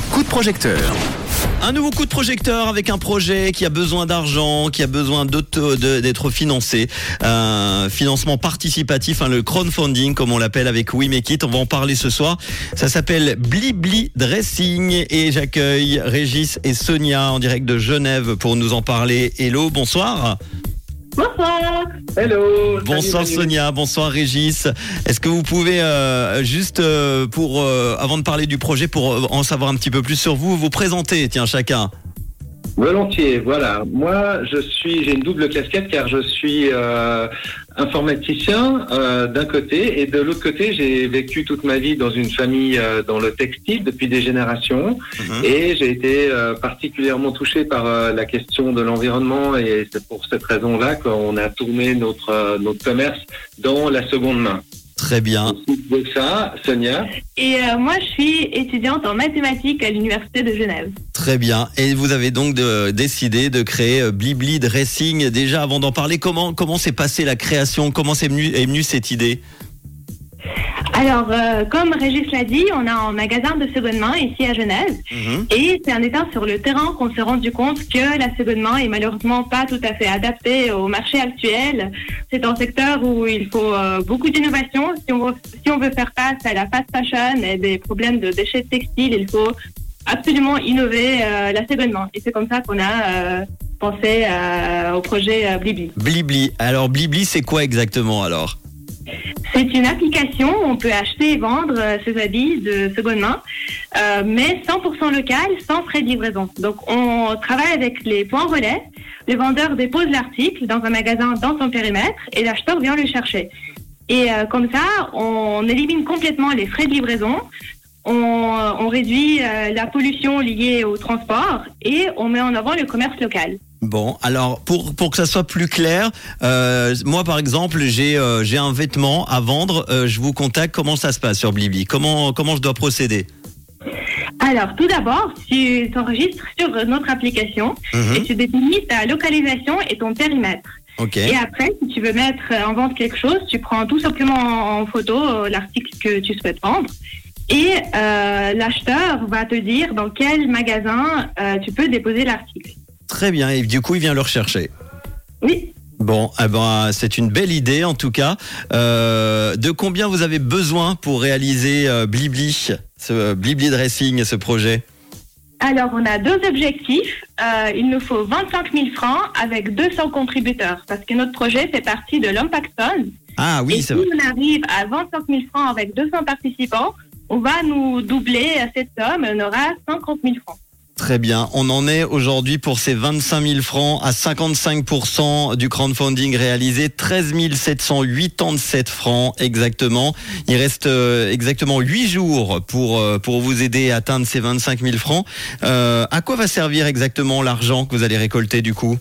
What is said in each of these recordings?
coup de projecteur. Un nouveau coup de projecteur avec un projet qui a besoin d'argent, qui a besoin d'être financé. Un financement participatif, hein, le crowdfunding comme on l'appelle avec We Make It. On va en parler ce soir. Ça s'appelle Blibli Dressing et j'accueille Régis et Sonia en direct de Genève pour nous en parler. Hello, bonsoir. Bonsoir. Hello. Bonsoir Salut. Sonia, bonsoir Régis. Est-ce que vous pouvez euh, juste euh, pour euh, avant de parler du projet pour euh, en savoir un petit peu plus sur vous, vous présenter tiens chacun. Volontiers. Voilà. Moi, je suis, j'ai une double casquette car je suis euh, informaticien euh, d'un côté et de l'autre côté, j'ai vécu toute ma vie dans une famille euh, dans le textile depuis des générations Mhm. et j'ai été euh, particulièrement touché par euh, la question de l'environnement et c'est pour cette raison-là qu'on a tourné notre euh, notre commerce dans la seconde main. Très bien. Donc ça, Sonia? Et euh, moi, je suis étudiante en mathématiques à l'Université de Genève. Très bien. Et vous avez donc de- décidé de créer euh, Blibli Dressing. Déjà, avant d'en parler, comment comment s'est passée la création? Comment venue est venue cette idée? Alors, euh, comme Régis l'a dit, on a un magasin de seconde main ici à Genève. Et c'est en étant sur le terrain qu'on s'est rendu compte que la seconde main est malheureusement pas tout à fait adaptée au marché actuel. C'est un secteur où il faut euh, beaucoup d'innovation. Si si on veut faire face à la fast fashion et des problèmes de déchets textiles, il faut absolument innover euh, la seconde main. Et c'est comme ça qu'on a euh, pensé euh, au projet Blibli. Blibli. Alors Blibli, c'est quoi exactement alors? C'est une application où on peut acheter et vendre ses habits de seconde main, euh, mais 100% local, sans frais de livraison. Donc, on travaille avec les points relais. Le vendeur dépose l'article dans un magasin dans son périmètre et l'acheteur vient le chercher. Et euh, comme ça, on élimine complètement les frais de livraison. On, on réduit euh, la pollution liée au transport et on met en avant le commerce local. Bon, alors pour pour que ça soit plus clair, euh, moi par exemple, j'ai euh, j'ai un vêtement à vendre, je vous contacte. Comment ça se passe sur Blibli Comment comment je dois procéder? Alors, tout d'abord, tu t'enregistres sur notre application Mhm. et tu définis ta localisation et ton périmètre. Ok. Et après, si tu veux mettre en vente quelque chose, tu prends tout simplement en photo l'article que tu souhaites vendre. Et euh, l'acheteur va te dire dans quel magasin euh, tu peux déposer l'article. Très bien. Et du coup, il vient le rechercher. Oui. Bon, eh ben, c'est une belle idée en tout cas. Euh, de combien vous avez besoin pour réaliser Blibli, ce Blibli Dressing, ce projet? Alors, on a deux objectifs. Euh, il nous faut 25 000 francs avec 200 contributeurs parce que notre projet fait partie de l'Impact Fund. Ah oui, si c'est vrai. on arrive à 25 000 francs avec 200 participants, on va nous doubler cette somme et on aura 50 000 francs. Très bien. On en est aujourd'hui pour ces 25 000 francs à 55% du crowdfunding réalisé, 13 787 francs exactement. Il reste euh, exactement 8 jours pour euh, pour vous aider à atteindre ces 25 000 francs. Euh, à quoi va servir exactement l'argent que vous allez récolter du coup?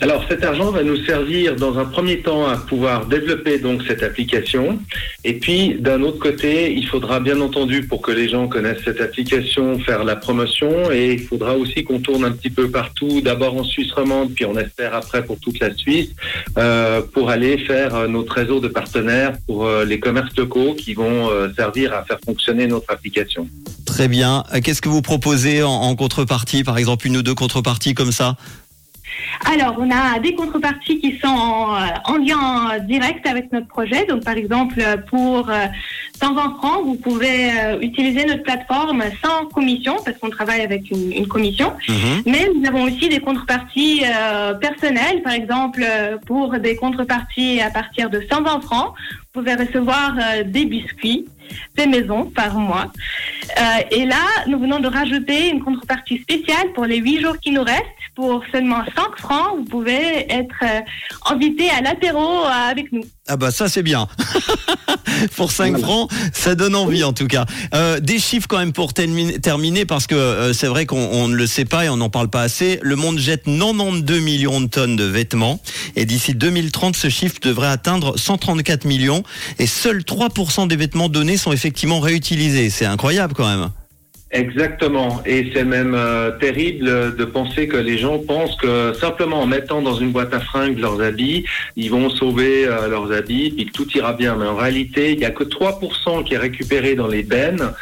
Alors cet argent va nous servir dans un premier temps à pouvoir développer donc cette application et puis d'un autre côté il faudra bien entendu pour que les gens connaissent cette application faire la promotion et il faudra aussi qu'on tourne un petit peu partout d'abord en Suisse romande puis on espère après pour toute la Suisse euh, pour aller faire euh, notre réseau de partenaires pour euh, les commerces locaux qui vont servir à faire fonctionner notre application. Très bien. Qu'est-ce que vous proposez en contrepartie, par exemple une ou deux contreparties comme ça? Alors, on a des contreparties qui sont en, euh, en lien direct avec notre projet. Donc, par exemple, euh, pour euh, 120 francs, vous pouvez euh, utiliser notre plateforme sans commission, parce qu'on travaille avec une, une commission. Mhm. Mais nous avons aussi des contreparties euh, personnelles, par exemple euh, pour des contreparties à partir de 120 francs, vous pouvez recevoir euh, des biscuits des maisons par mois. Euh, et là, nous venons de rajouter une contrepartie spéciale pour les 8 jours qui nous restent. Pour seulement 5 francs, vous pouvez être euh, invité à l'apéro euh, avec nous. Ah bah ça c'est bien. pour 5 Voilà. francs, ça donne envie en tout cas. Euh, des chiffres quand même pour terminer, parce que euh, c'est vrai qu'on on ne le sait pas et on n'en parle pas assez. Le monde jette 92 millions de tonnes de vêtements et d'ici 2030 ce chiffre devrait atteindre 134 millions et seuls 3% des vêtements donnés sont effectivement réutilisés. C'est incroyable quand même. Exactement. Et c'est même euh, terrible de penser que les gens pensent que simplement en mettant dans une boîte à fringues leurs habits, ils vont sauver euh, leurs habits et que tout ira bien. Mais en réalité, il n'y a que 3% qui est récupéré dans les bennes,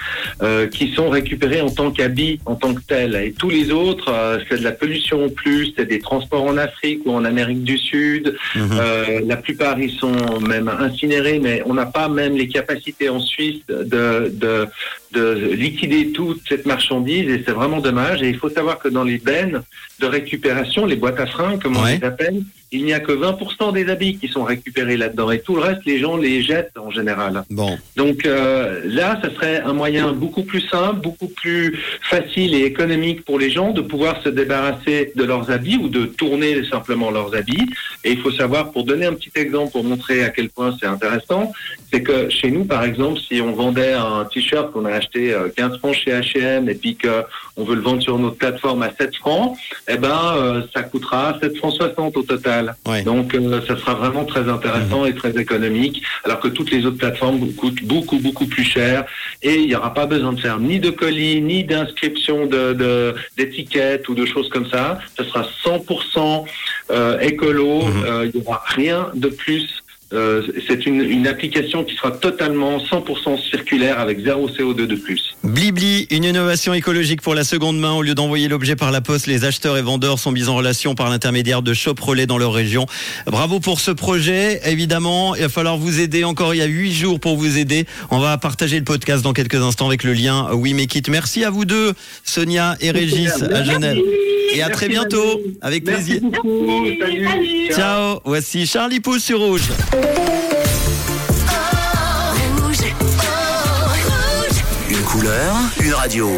euh, qui sont récupérés en tant qu'habits, en tant que tels. Et tous les autres, c'est de la pollution en plus, c'est des transports en Afrique ou en Amérique du Sud. Mhm. la plupart, ils sont même incinérés, mais on n'a pas même les capacités en Suisse de, de, de liquider toute cette marchandise et c'est vraiment dommage. Et il faut savoir que dans les bennes de récupération, les boîtes à frein, comme on les appelle, il n'y a que 20% des habits qui sont récupérés là-dedans et tout le reste, les gens les jettent en général. Bon. Donc euh, là, ça serait un moyen beaucoup plus simple, beaucoup plus facile et économique pour les gens de pouvoir se débarrasser de leurs habits ou de tourner simplement leurs habits. Et il faut savoir, pour donner un petit exemple, pour montrer à quel point c'est intéressant, c'est que chez nous, par exemple, si on vendait un t-shirt qu'on a acheté 15 euh, francs chez H&M et puis qu'on veut le vendre sur notre plateforme à 7 francs, eh ben, euh, ça coûtera 7 francs 60 au total. Donc, euh, ça sera vraiment très intéressant mhm. et très économique, alors que toutes les autres plateformes coûtent beaucoup, beaucoup plus cher. Et il n'y aura pas besoin de faire ni de colis, ni d'inscription de, d'étiquettes ou de choses comme ça. Ce sera 100% euh, écolo. Mhm. Euh, il n'y aura rien de plus euh, c'est une, application qui sera totalement 100% circulaire avec zéro CO2 de plus. Blibli, une innovation écologique pour la seconde main. Au lieu d'envoyer l'objet par la poste, les acheteurs et vendeurs sont mis en relation par l'intermédiaire de shop relais dans leur région. Bravo pour ce projet. Évidemment, il va falloir vous aider. Encore il y a huit jours pour vous aider. On va partager le podcast dans quelques instants avec le lien We Make It. Merci à vous deux, Sonia et Régis à Genève. Et à très bientôt, avec plaisir. Ciao, voici Charlie Pouce sur Rouge. Une couleur, une radio.